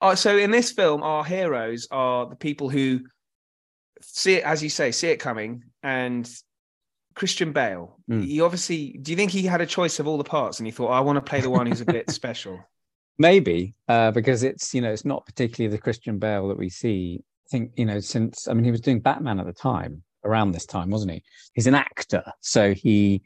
Uh, so in this film, our heroes are the people who see it, as you say, see it coming. And Christian Bale, Mm. he obviously, do you think he had a choice of all the parts and he thought, I want to play the one who's a bit special? Maybe uh, because it's you know it's not particularly the Christian Bale that we see. I think you know since I mean he was doing Batman at the time around this time, wasn't he? He's an actor, so he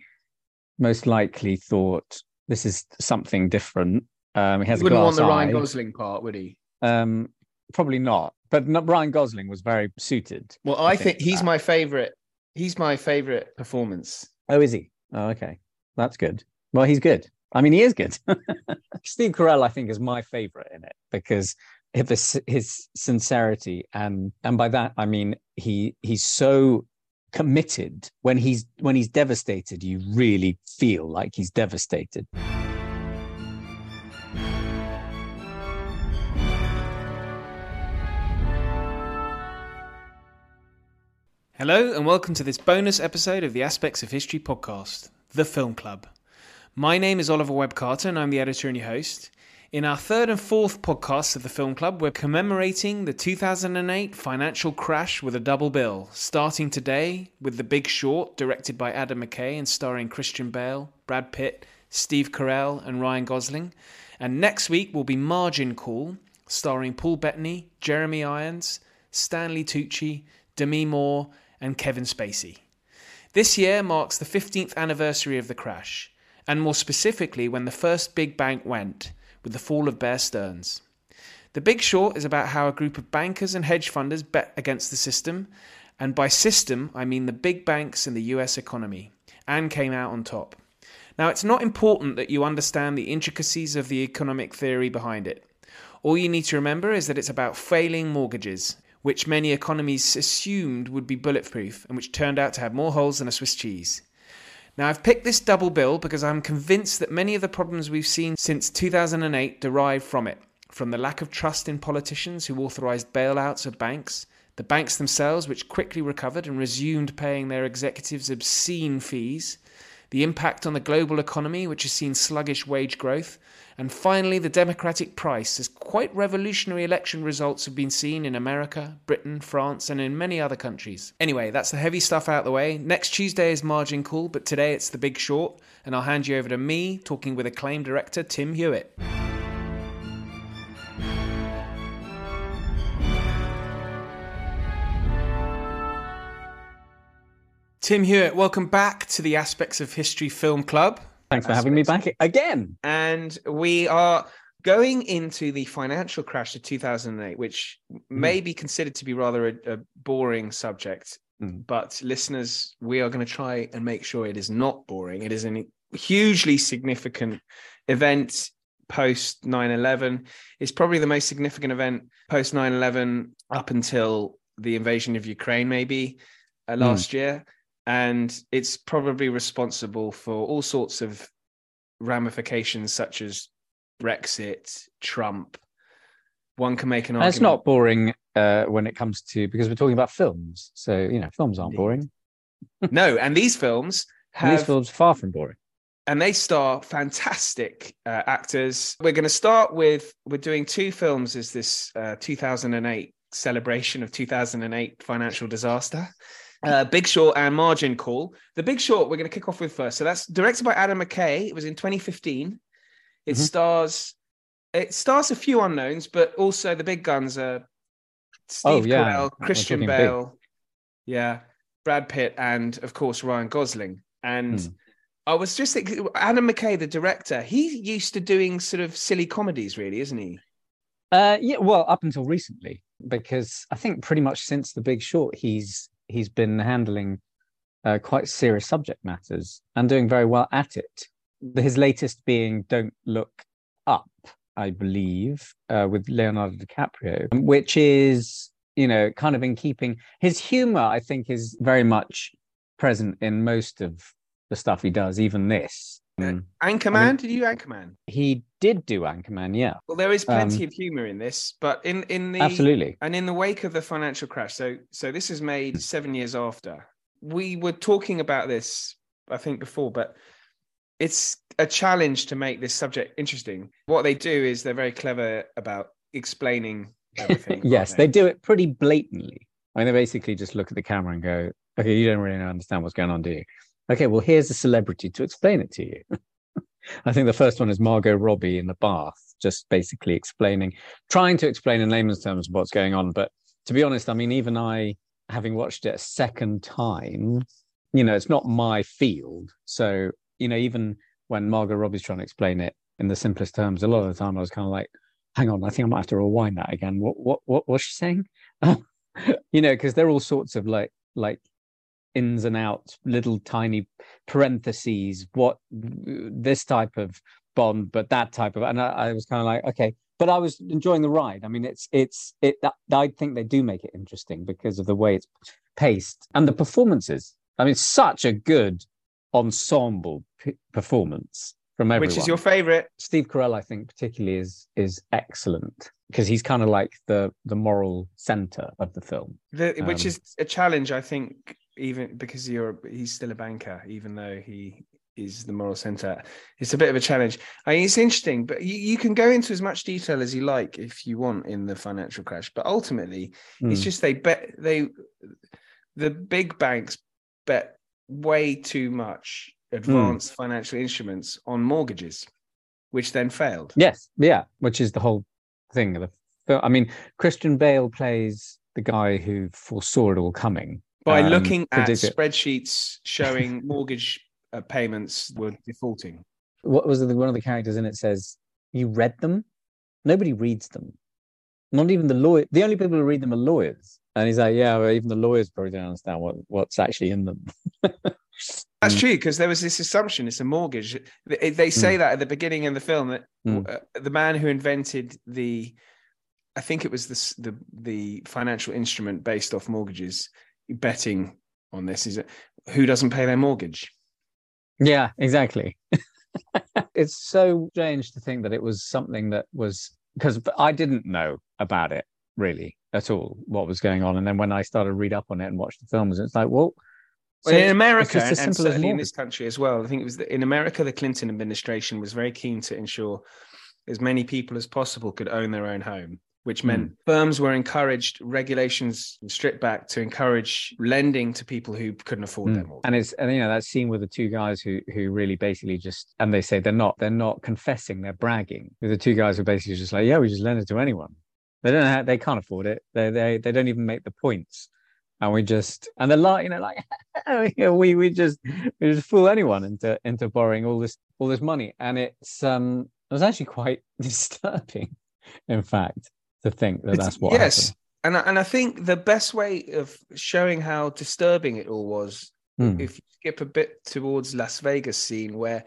most likely thought this is something different. Um, he has He a wouldn't want the Ryan. Gosling part, would he? Um, probably not, but not, Ryan Gosling was very suited. Well, I, I think, think he's that. my favorite. He's my favorite performance. Oh, is he? Oh, okay, that's good. Well, he's good. I mean, he is good. Steve Carell, I think, is my favorite in it because of his, his sincerity, and and by that I mean he he's so committed. When he's when he's devastated, you really feel like he's devastated. Hello, and welcome to this bonus episode of the Aspects of History podcast, The Film Club. My name is Oliver Webb Carter, and I'm the editor and your host. In our third and fourth podcasts of The Film Club, we're commemorating the 2008 financial crash with a double bill, starting today with The Big Short, directed by Adam McKay and starring Christian Bale, Brad Pitt, Steve Carell, and Ryan Gosling. And next week will be Margin Call, starring Paul Bettany, Jeremy Irons, Stanley Tucci, Demi Moore, and Kevin Spacey. This year marks the 15th anniversary of the crash, and more specifically when the first big bank went, with the fall of Bear Stearns. The Big Short is about how a group of bankers and hedge funders bet against the system, and by system, I mean the big banks in the US economy, and came out on top. Now, it's not important that you understand the intricacies of the economic theory behind it. All you need to remember is that it's about failing mortgages, which many economies assumed would be bulletproof and which turned out to have more holes than a Swiss cheese. Now, I've picked this double bill because I'm convinced that many of the problems we've seen since 2008 derive from it from the lack of trust in politicians who authorized bailouts of banks, the banks themselves, which quickly recovered and resumed paying their executives obscene fees, the impact on the global economy, which has seen sluggish wage growth, and finally the democratic price, as quite revolutionary election results have been seen in America, Britain, France, and in many other countries. Anyway, that's the heavy stuff out of the way. Next Tuesday is Margin Call, but today it's The Big Short, and I'll hand you over to me talking with acclaimed director Tim Hewitt. Tim Hewitt, welcome back to the Aspects of History Film Club. Thanks for having me back again. And we are going into the financial crash of 2008, which may be considered to be rather a, a boring subject. Mm. But listeners, we are going to try and make sure it is not boring. It is a hugely significant event post 9 11. It's probably the most significant event post 9 11 up until the invasion of Ukraine, maybe uh, last year. And it's probably responsible for all sorts of ramifications, such as Brexit, Trump. One can make an And argument. it's not boring uh, when it comes to because we're talking about films. So you know, films aren't boring. no, and these films have these films far from boring. and they star fantastic uh, actors. We're going to start with we're doing two films as this uh, 2008 celebration of 2008 financial disaster. Uh, Big Short and Margin Call. The Big Short we're going to kick off with first. So that's directed by Adam McKay. It was in 2015. It Mhm. stars it stars a few unknowns, but also the big guns are Steve Oh, yeah. Carell, Christian Bale, yeah, Brad Pitt, and of course Ryan Gosling. And Hmm. I was just thinking, Adam McKay, the director, he's used to doing sort of silly comedies, really, isn't he? Uh, yeah, well, up until recently, because I think pretty much since The Big Short, he's he's been handling uh, quite serious subject matters and doing very well at it. His latest being "Don't Look Up," I believe, uh, with Leonardo DiCaprio, which is you know kind of in keeping. His humor, I think, is very much present in most of the stuff he does, even this. Um, Anchorman, did you Anchorman? he did do Anchorman, yeah, Well, there is plenty Um, of humor in this, but in in the absolutely. and in the wake of the financial crash, so so this is made seven years after. We were talking about this, I think, before, but it's a challenge to make this subject interesting. What they do is they're very clever about explaining everything. yes, they do it pretty blatantly. I mean, they basically just look at the camera and go, "Okay, you don't really understand what's going on, do you?" Okay, well, here's a celebrity to explain it to you. I think the first one is Margot Robbie in the bath, just basically explaining, trying to explain in layman's terms what's going on. But to be honest, I mean, even I, having watched it a second time, you know, it's not my field. So, you know, even when Margot Robbie's trying to explain it in the simplest terms, a lot of the time I was kind of like, hang on, I think I might have to rewind that again. What what what was she saying? you know, because they're all sorts of like like ins and outs, little tiny parentheses, what this type of bond, but that type of and I, I was kind of like, okay. But I was enjoying the ride. I mean, it's it's it I think they do make it interesting because of the way it's paced and the performances. I mean, such a good ensemble p- performance from everyone. Which is your favorite? Steve Carell, I think, particularly is is excellent because he's kind of like the the moral center of the film. The, which Um, is a challenge, I think, even because you're he's still a banker, even though he is the moral center. It's a bit of a challenge. I mean, it's interesting, but you, you can go into as much detail as you like if you want in the financial crash. But ultimately, it's Mm. just they bet they the big banks bet way too much advanced financial instruments on mortgages, which then failed. Yes, yeah, which is the whole thing. The. I mean, Christian Bale plays the guy who foresaw it all coming. By um, looking at spreadsheets showing mortgage uh, payments were defaulting. What was the, one of the characters in it says, "You read them? Nobody reads them. Not even the lawyer. The only people who read them are lawyers." And he's like, "Yeah, well, even the lawyers probably don't understand what what's actually in them." That's Mm. true because there was this assumption it's a mortgage. They, they say that at the beginning of the film that Mm. uh, the man who invented the, I think it was this, the the financial instrument based off mortgages, betting on this is who doesn't pay their mortgage. Yeah, exactly. it's so strange to think that it was something that was because I didn't know about it really at all what was going on, and then when I started read up on it and watch the films, it's like, well, Well, so in it's America, just and, and certainly in this country as well, I think it was the, in America, the Clinton administration was very keen to ensure as many people as possible could own their own home, which meant Hmm. firms were encouraged, regulations stripped back to encourage lending to people who couldn't afford their Mm. mortgage. And it's and you know that scene with the two guys who who really basically just and they say they're not they're not confessing they're bragging. The two guys are basically just like yeah we just lend it to anyone. They don't know how, they can't afford it. They they they don't even make the points. And we just and they're like you know like we we just we just fool anyone into into borrowing all this all this money. And it's um it was actually quite disturbing, in fact, to think that that's what yes. happened. And I, and I think the best way of showing how disturbing it all was Hmm. if you skip a bit towards Las Vegas scene where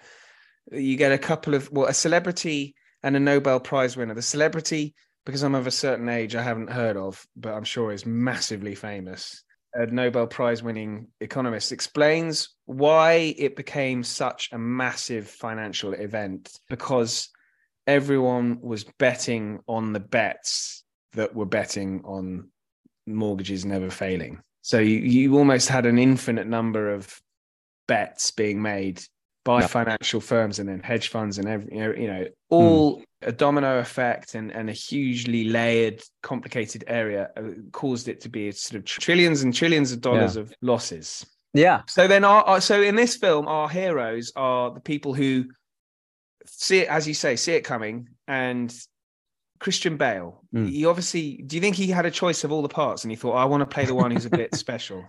you get a couple of well a celebrity and a Nobel Prize winner. The celebrity, because I'm of a certain age, I haven't heard of, but I'm sure is massively famous. A Nobel Prize winning economist explains why it became such a massive financial event because everyone was betting on the bets that were betting on mortgages never failing. So you, you almost had an infinite number of bets being made by Yeah. financial firms and then hedge funds and every, you know, you know all a domino effect and, and a hugely layered, complicated area uh, caused it to be sort of trillions and trillions of dollars of losses. Yeah. So then, our, our so in this film, our heroes are the people who see it, as you say, see it coming and Christian Bale. Mm. He obviously. Do you think he had a choice of all the parts, and he thought, "I want to play the one who's a bit special"?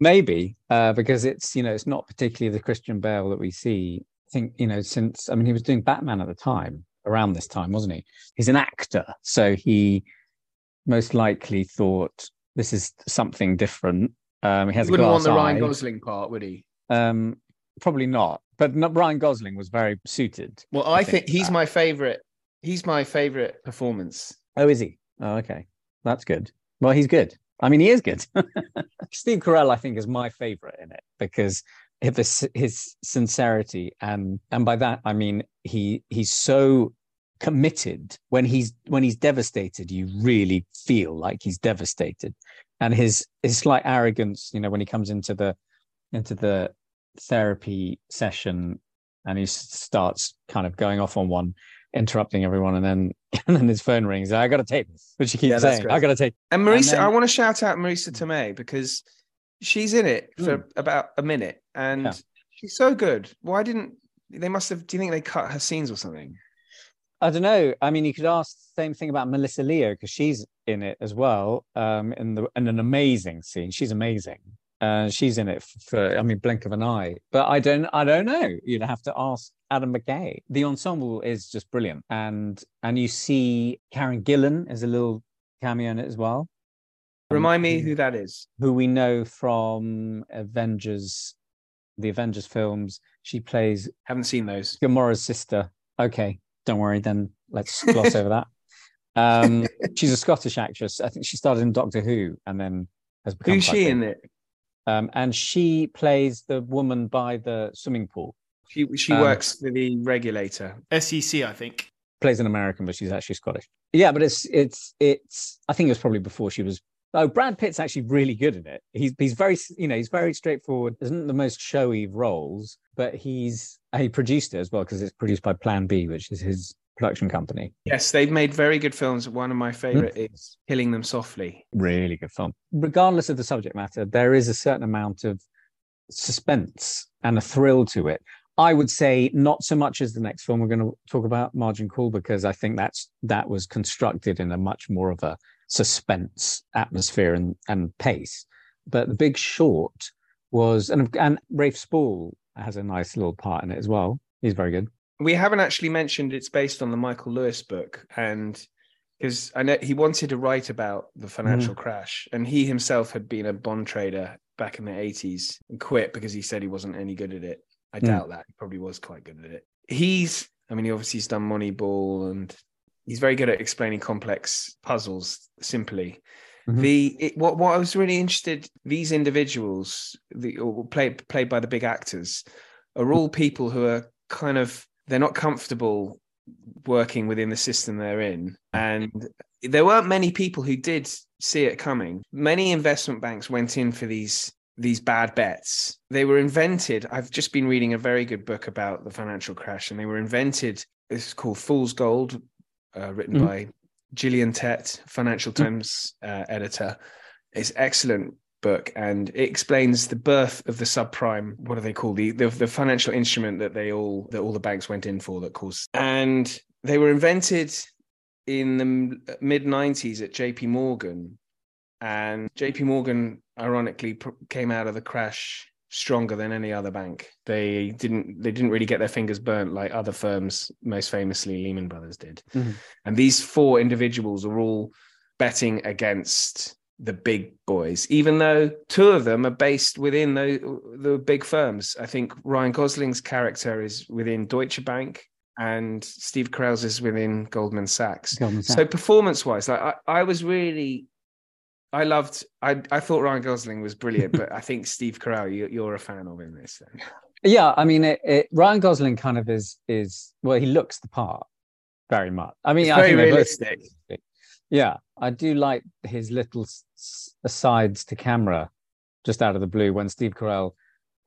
Maybe uh, because it's you know it's not particularly the Christian Bale that we see. I think you know since I mean he was doing Batman at the time around this time, wasn't he? He's an actor, so he most likely thought this is something different. Um, he has He wouldn't want the Ryan. Gosling part, would he? Um, probably not, but not, Ryan Gosling was very suited. Well, I I, think think, he's that. my favorite. He's my favorite performance. Oh, is he? Oh, okay, that's good. Well, he's good. I mean, he is good. Steve Carell, I think, is my favorite in it because of his, his sincerity, and and by that I mean he he's so committed. When he's when he's devastated, you really feel like he's devastated, and his his slight arrogance, you know, when he comes into the into the therapy session and he starts kind of going off on one interrupting everyone and then and then his phone rings i gotta take this which he keeps Yeah, saying i gotta take And Marisa, then- I want to shout out Marisa Tomei because she's in it for about a minute, and Yeah. she's so good. Why didn't they? Must have. Do you think they cut her scenes or something? i don't know i mean you could ask the same thing about melissa leo because she's in it as well um in the in an amazing scene she's amazing uh she's in it for i mean blink of an eye but i don't i don't know you'd have to ask adam mckay the ensemble is just brilliant and and you see karen gillan as a little cameo in it as well Um, Remind me who- that is. who we know from Avengers, the Avengers films. She plays Haven't seen those. Gamora's sister. Okay, don't worry, then let's gloss over that. Um, she's a Scottish actress. I think she started in Doctor Who and then has become. Who's she in it? Um, and she plays the woman by the swimming pool. She she Um, works for the regulator. SEC, I think. Plays an American, but she's actually Scottish. Yeah, but it's it's it's. I think it was probably before she was. Oh, Brad Pitt's actually really good in it. He's he's very you know he's very straightforward. Isn't the most showy roles, but he's he produced it as well because it's produced by Plan B, which is his production company. Yes, they've made very good films. One of my favorite hmm. is Killing Them Softly. Really good film. Regardless of the subject matter, there is a certain amount of suspense and a thrill to it. I would say not so much as the next film we're going to talk about, Margin Call, because I think that's that was constructed in a much more of a suspense atmosphere and, and pace. But The Big Short was, and and Rafe Spall has a nice little part in it as well. He's very good. We haven't actually mentioned it's based on the Michael Lewis book, and because I know he wanted to write about the financial crash, and he himself had been a bond trader back in the eighties and quit because he said he wasn't any good at it. I Mm. doubt that he probably was quite good at it. He's, I mean, he obviously has done Moneyball, and he's very good at explaining complex puzzles simply. Mhm. The it, what what I was really interested these individuals, the played played by the big actors, are all people who are kind of they're not comfortable working within the system they're in. And there weren't many people who did see it coming. Many investment banks went in for these these bad bets. They were invented i've just been reading a very good book about the financial crash and they were invented it's called fool's gold uh, written Mhm. by gillian tett financial times uh, editor. It's excellent book and it explains the birth of the subprime what do they call the, the the financial instrument that they all that all the banks went in for that caused and they were invented in the mid 90s at JP Morgan and JP Morgan ironically pr- came out of the crash stronger than any other bank they didn't they didn't really get their fingers burnt like other firms most famously Lehman Brothers did Mhm. and these four individuals are all betting against the big boys, even though two of them are based within the, the big firms. I think Ryan Gosling's character is within Deutsche Bank and Steve Carell's is within Goldman Sachs. Goldman So performance wise, like I, I was really, I loved, I, I thought Ryan Gosling was brilliant, but I think Steve Carell, you, you're a fan of in this. Then. Yeah, I mean, it, it, Ryan Gosling kind of is is well, he looks the part very much. I mean, It's I very think both realistic. realistic. Yeah, I do like his little asides to camera, just out of the blue, when Steve Carell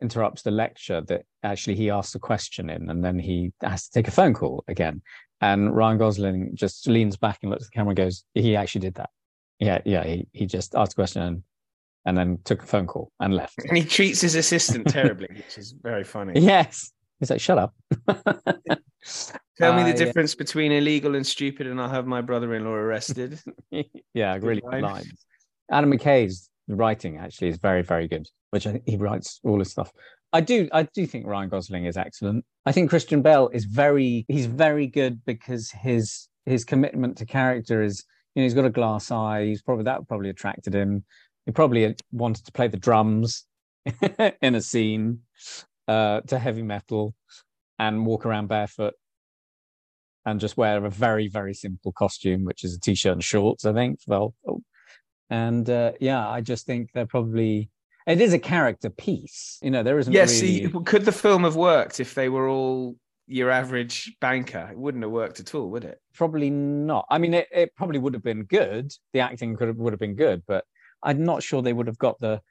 interrupts the lecture that actually he asks a question in, and then he has to take a phone call again, and Ryan Gosling just leans back and looks at the camera and goes, "He actually did that. Yeah, yeah. He he just asked a question and and then took a phone call and left." And he treats his assistant terribly, which is very funny. Yes. He's like, shut up. Tell me the I- difference between illegal and stupid, and I'll have my brother-in-law arrested. yeah, really good lines. Adam McKay's writing actually is very, very good, which I think he writes all his stuff. I do, I do think Ryan Gosling is excellent. I think Christian Bale is very, he's very good because his his commitment to character is, you know, he's got a glass eye. He's probably that probably attracted him. He probably wanted to play the drums in a scene uh, to heavy metal and walk around barefoot and just wear a very, very simple costume, which is a t-shirt and shorts, I think, for the whole. And uh, yeah, I just think they're probably it is a character piece. You know, there isn't yes, really see, could the film have worked if they were all your average banker? It wouldn't have worked at all, would it? probably not. I mean, it, it probably would have been good. The acting could have would have been good, but I'm not sure they would have got the.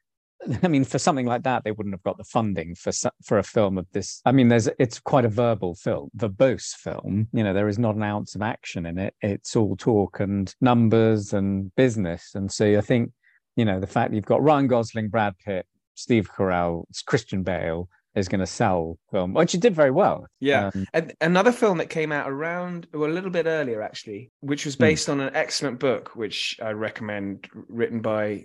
I mean, for something like that, they wouldn't have got the funding for for a film of this. I mean, there's it's quite a verbal film, verbose film. You know, there is not an ounce of action in it. It's all talk and numbers and business. And so I think, you know, the fact you've got Ryan Gosling, Brad Pitt, Steve Carell, Christian Bale is going to sell film, which it did very well. Yeah. Um, And another film that came out around, well, a little bit earlier actually, which was Hmm. based on an excellent book, which I recommend, written by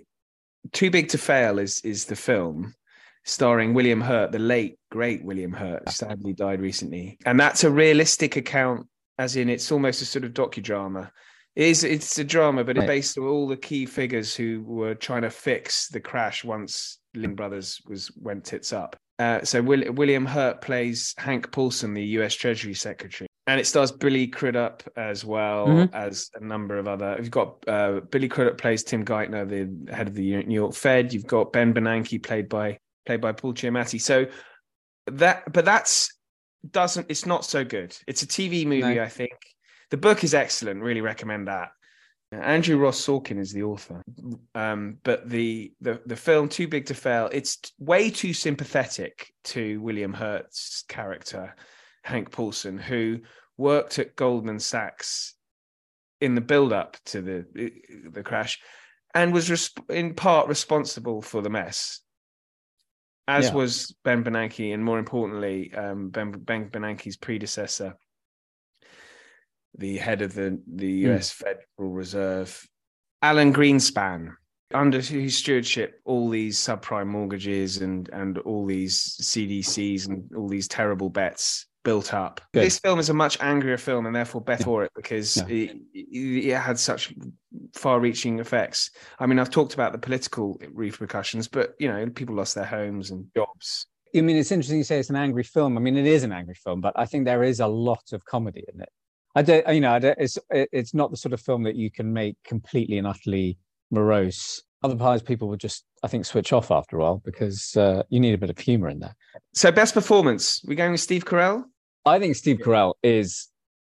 Too Big to Fail is is the film, starring William Hurt, the late great William Hurt, sadly died recently, and that's a realistic account, as in it's almost a sort of docudrama. It is it's a drama, but it's Right. based on all the key figures who were trying to fix the crash once Lehman Brothers was went tits up. Uh, so Will, William Hurt plays Hank Paulson, the U.S. Treasury Secretary, and it stars Billy Crudup as well Mhm. as a number of other. You've got uh, Billy Crudup plays Tim Geithner, the head of the New York Fed. You've got Ben Bernanke played by played by Paul Giamatti. So that, but that's doesn't. It's not so good. It's a TV movie, No. I think. The book is excellent. Really recommend that. Andrew Ross Sorkin is the author, um, but the, the the film Too Big to Fail. It's way too sympathetic to William Hurt's character, Hank Paulson, who worked at Goldman Sachs in the build-up to the the crash, and was resp- in part responsible for the mess. As Yeah. was Ben Bernanke, and more importantly, um, Ben, ben Bernanke's predecessor, the head of the, the. US Federal Reserve, Alan Greenspan. Under whose stewardship, all these subprime mortgages and and all these CDCs and all these terrible bets built up. Good. This film is a much angrier film, and therefore better for it because Yeah. it, it, it had such far-reaching effects. I mean, I've talked about the political repercussions, but you know, people lost their homes and jobs. I mean, it's interesting you say it's an angry film. I mean, it is an angry film, but I think there is a lot of comedy in it. I don't, you know, I don't, it's it's not the sort of film that you can make completely and utterly morose. Otherwise, people would just, I think, switch off after a while because uh, you need a bit of humor in there. So, best performance. we're going with Steve Carell? I think Steve Carell is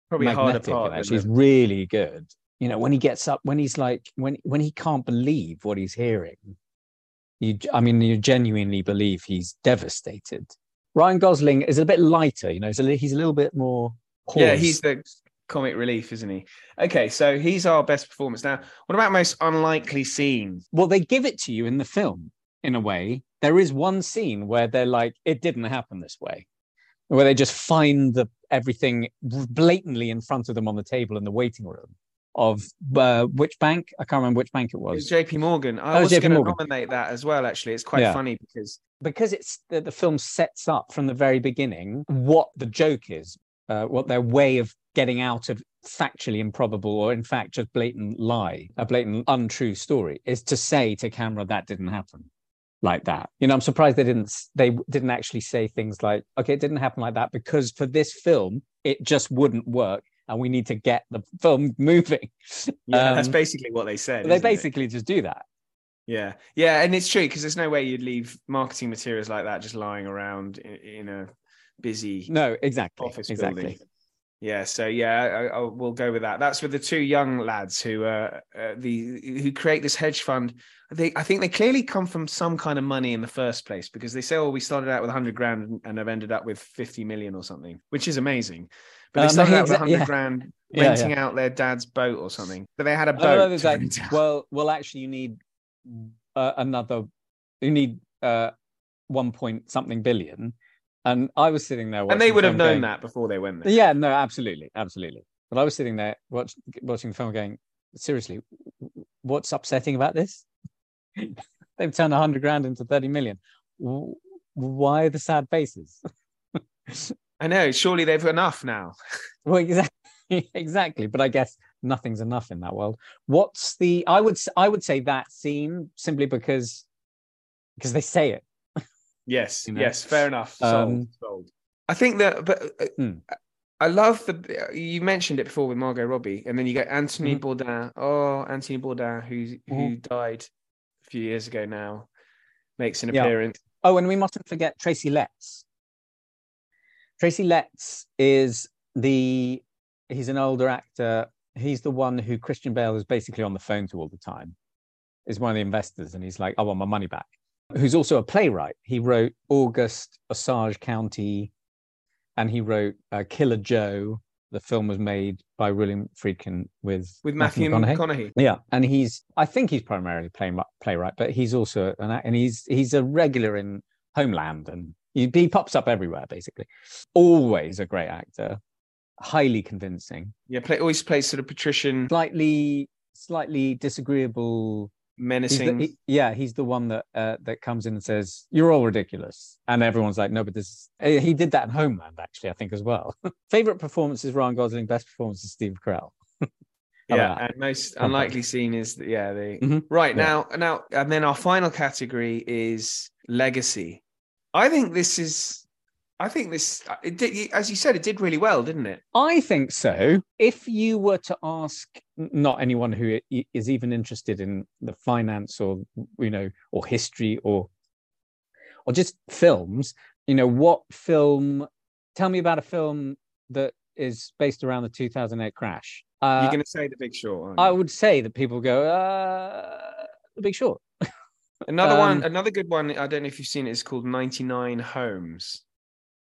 Probably a harder magnetic. part. in it. He's really good. You know, when he gets up, when he's like, when when he can't believe what he's hearing, you, I mean, you genuinely believe he's devastated. Ryan Gosling is a bit lighter. You know, he's a, he's a little bit more. Yeah, he's the comic relief, isn't he? Okay, so he's our best performance. Now, what about most unlikely scene? well, they give it to you in the film in a way. There is one scene where they're like, it didn't happen this way, where they just find the everything blatantly in front of them on the table in the waiting room of uh, which bank? I can't remember which bank it It was. was JP Morgan. I Oh, was going to nominate that as well, actually. It's quite Yeah. funny because because it's the, the film sets up from the very beginning what the joke is, uh, what their way of getting out of factually improbable or in fact just blatant lie, a blatant untrue story, is to say to camera that didn't happen like that. You know, I'm surprised they didn't they didn't actually say things like, okay, it didn't happen like that because for this film it just wouldn't work. And we need to get the film moving. yeah, that's Um, basically what they said. They isn't it? basically just do that. Yeah, yeah, and it's true because there's no way you'd leave marketing materials like that just lying around in, in a busy No, exactly. office exactly. building. Yeah, so yeah, I, I we'll go with that. That's with the two young lads who uh, uh the who create this hedge fund. They I think they clearly come from some kind of money in the first place because they say, "Oh, we started out with 100 grand and have ended up with 50 million or something," which is amazing. But they Um, started out with exa- 100 yeah. grand Yeah, renting out their dad's boat or something. But they had a boat. like, well, well, actually, you need uh, another. You need uh, one point something billion, And I was sitting there, and they would the have known going- that before they went there. Yeah, no, absolutely, absolutely. But I was sitting there watch, watching the film, going, seriously, what's upsetting about this? They've turned a hundred grand into thirty million. Why the sad faces? I know. Surely they've enough now. Well, exactly, exactly. But I guess nothing's enough in that world. What's the? I would I would say that scene simply because because they say it. Yes, You know? yes, fair enough. Sold, Um, sold. I think that, but uh, Hmm. I love the. You mentioned it before with Margot Robbie, and then you get Anthony Mhm. Bourdain. Oh, Anthony Bourdain, who who Mhm. died a few years ago now, makes an Yeah. appearance. Oh, and we mustn't forget Tracy Letts. Tracy Letts is the he's an older actor. He's the one who Christian Bale is basically on the phone to all the time. Is one of the investors, and he's like, "I want my money back." Who's also a playwright. He wrote August, Osage County, and he wrote uh, Killer Joe. The film was made by William Friedkin with with Matthew McConaughey. McConaughey. Yeah, and he's I think he's primarily playing playwright, but he's also an and he's he's a regular in Homeland, and he, he pops up everywhere basically. Always a great actor, highly convincing, Yeah, play, always plays sort of patrician, slightly slightly disagreeable. He's the- menacing. he- yeah, he's the one that uh, that comes in and says, "You're all ridiculous," and everyone's like, "No, but this." Is... eh, He did that in Homeland, actually, I think as well. Favorite performance is Ryan Gosling. Best performance is Steve Carell. Yeah, and most on. unlikely scene is the, yeah the Mhm. right Yeah. now now and then our final category is legacy. I think this is. I think this. It did, as you said, it did really well, didn't it? I think so. If you were to ask not anyone who is even interested in the finance or you know or history or or just films, you know, what film? Tell me about a film that is based around the 2008 crash. Uh, You're going to say The Big Short. I would say that people go, uh, The Big Short. Another one, um, another good one. I don't know if you've seen it. Is called Ninety Nine Homes,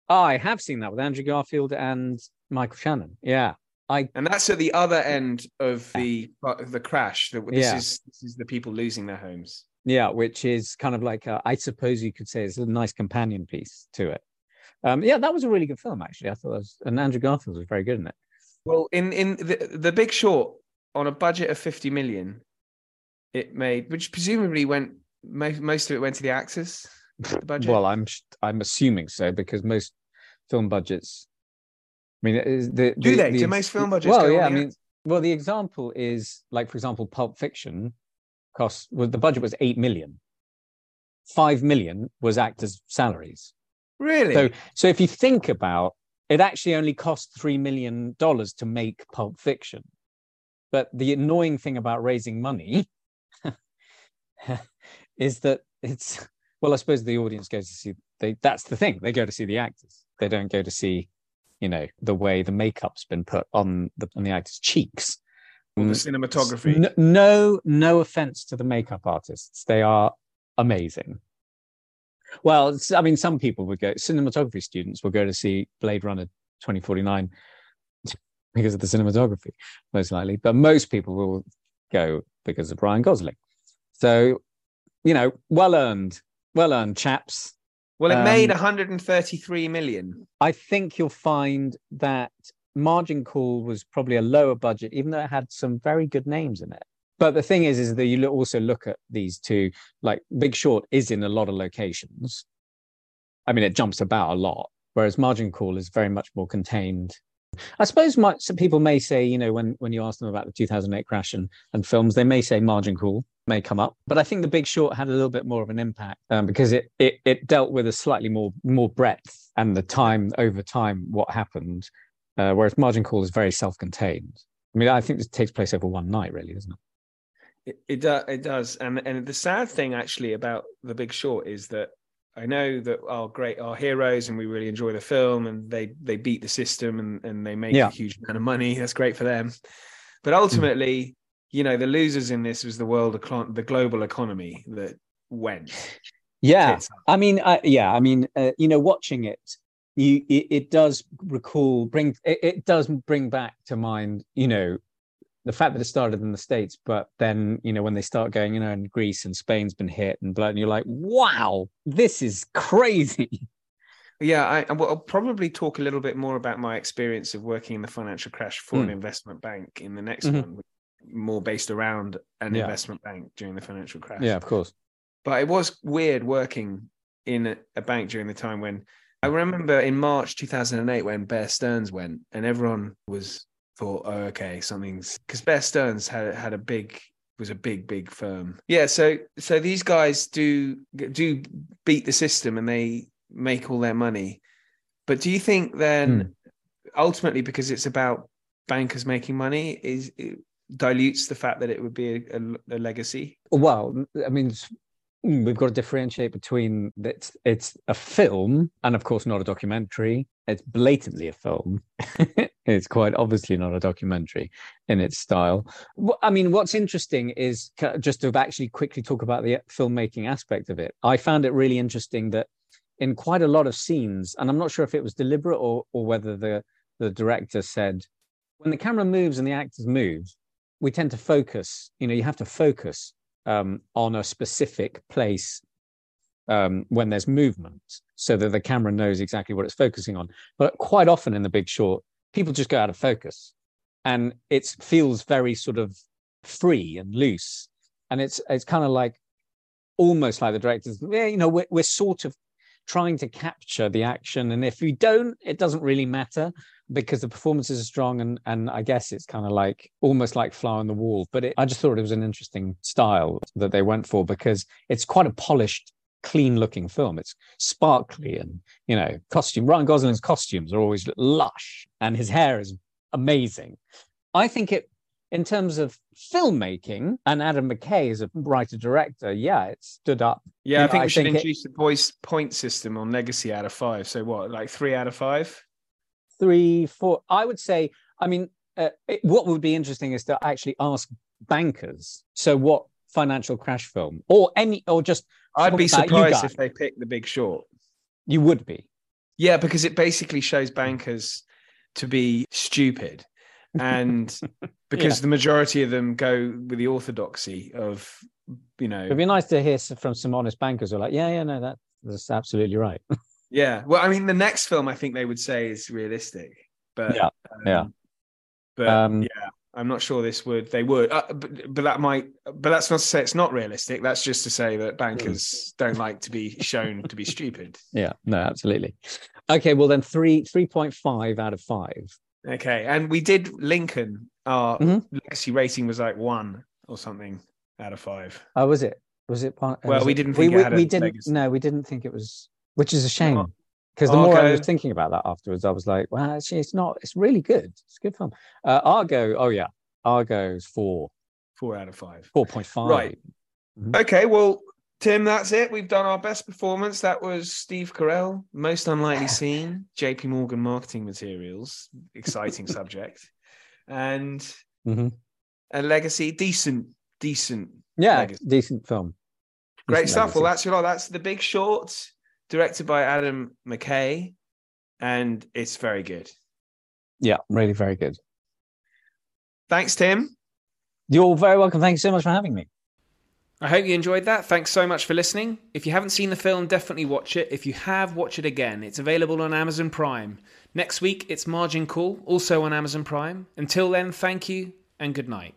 I have seen that with Andrew Garfield and Michael Shannon. Yeah, I and that's at the other end of the of the crash. That this Yeah. is this is the people losing their homes. Yeah, which is kind of like a, I suppose you could say it's a nice companion piece to it. Um, yeah, that was a really good film actually. I thought that was, and Andrew Garfield was very good in it. Well, in in the the Big Short, on a budget of fifty million, it made, which presumably went most most of it went to the actors. The budget. Well, I'm I'm assuming so because most film budgets. I mean, the, do the- they? the Do most film budgets? Well, yeah, I mean, well, the example is like, for example, Pulp Fiction cost well, the budget was eight million. Five million was actors' salaries. really? So, so if you think about it, actually only cost three million dollars to make Pulp Fiction. But the annoying thing about raising money is that it's well, I suppose the audience goes to see they. That's the thing; they go to see the actors. They don't go to see, you know, the way the makeup's been put on the on the actors' cheeks. All the Mm, cinematography. n- no, no offense to the makeup artists; they are amazing. Well, I mean, some people would go. Cinematography students will go to see Blade Runner twenty forty nine because of the cinematography, most likely. But most people will go because of Ryan Gosling. So, you know, well earned, well earned, chaps. Well, it made Um, 133 million. I think you'll find that Margin Call was probably a lower budget, even though it had some very good names in it. But the thing is, is that you also look at these two, like Big Short is in a lot of locations. I mean, it jumps about a lot, whereas Margin Call is very much more contained. I suppose some people may say, you know, when, when you ask them about the 2008 crash and, and films, they may say Margin Call may come up. But I think The Big Short had a little bit more of an impact um, because it, it it dealt with a slightly more more breadth and the time over time what happened, uh, whereas Margin Call is very self-contained. I mean, I think this takes place over one night, really, doesn't it? It, it, it does. And, and the sad thing actually about The Big Short is that I know that our great, our heroes, and we really enjoy the film and they, they beat the system and, and they make Yeah. a huge amount of money. That's great for them. But ultimately, you know, the losers in this was the world, econ- the global economy that went. Yeah. I mean, uh, yeah, I mean, uh, you know, watching it, you it, it does recall, bring it, it does bring back to mind, you know, the fact that it started in the states, but then you know when they start going, you know, and Greece and Spain's been hit and blood, and you're like, wow, this is crazy. Yeah, I, will probably talk a little bit more about my experience of working in the financial crash for mm. an investment bank in the next mm-hmm. one, more based around an yeah. investment bank during the financial crash. Yeah, of course. But it was weird working in a bank during the time when I remember in March 2008 when Bear Stearns went and everyone was thought, oh, okay, something's because Bear Stearns had had a big was a big big firm. Yeah, so so these guys do do beat the system and they make all their money. But do you think then mm. ultimately because it's about bankers making money is dilutes the fact that it would be a, a, a legacy? Well, I mean, mm, we've got to differentiate between it's it's a film and of course not a documentary. It's blatantly a film. It's quite obviously not a documentary in its style. I mean what's interesting is just to actually quickly talk about the filmmaking aspect of it i found it really interesting that in quite a lot of scenes and i'm not sure if it was deliberate or or whether the the director said when the camera moves and the actors move we tend to focus you know you have to focus um, on a specific place um, when there's movement so that the camera knows exactly what it's focusing on. But quite often in the big short, people just go out of focus and it feels very sort of free and loose. And it's it's kind of like almost like the directors, yeah, you know, we're, we're sort of trying to capture the action. And if we don't, it doesn't really matter because the performances are strong and and I guess it's kind of like almost like fly on the wall. But it, I just thought it was an interesting style that they went for because it's quite a polished, clean looking film. It's sparkly and you know costume. Ryan Gosling's costumes are always lush and his hair is amazing. I think it in terms of filmmaking and Adam McKay as a writer director, yeah, it stood up. Yeah, you I think we should introduce it... the voice point system on Legacy out of five. So what, like three out of five? Three, four. I would say, I mean, uh, it, what would be interesting is to actually ask bankers. So, what financial crash film, or any, or just. I'd be surprised if they pick The Big Short. You would be. Yeah, because it basically shows bankers to be stupid. And because yeah. the majority of them go with the orthodoxy of, you know. It'd be nice to hear from some honest bankers who are like, yeah, yeah, no, that, that's absolutely right. Yeah. Well, I mean, the next film I think they would say is realistic, but yeah, um, yeah, but um, yeah, I'm not sure this would. They would, uh, but, but that might. But that's not to say it's not realistic. That's just to say that bankers mm. don't like to be shown to be stupid. Yeah. No. Absolutely. Okay. Well, then three three point five out of five. Okay, and we did Lincoln. Our mm-hmm. legacy rating was like one or something out of five. Oh, was it? Was it? Part, Well, we it, didn't think we, we, we didn't. Legacy. No, we didn't think it was which is a shame because the Argo. more I was thinking about that afterwards, I was like, well, actually, it's not. It's really good. It's good fun. Uh, Argo. Oh yeah, Argo's four. Four out of five. Four point five. Right. Mm-hmm. Okay. Well, Tim, that's it. We've done our best performance. That was Steve Carell, most unlikely scene, JP Morgan marketing materials, exciting subject, and mm-hmm. a legacy, decent, decent. Yeah, legacy. decent film. Great stuff. Legacy. Well, that's your that's the Big Short, directed by Adam McKay, and it's very good. Yeah, really very good. Thanks, Tim. You're very welcome. Thank you so much for having me. I hope you enjoyed that. Thanks so much for listening. If you haven't seen the film, definitely watch it. If you have, watch it again. It's available on Amazon Prime. Next week, it's Margin Call, also on Amazon Prime. Until then, thank you and good night.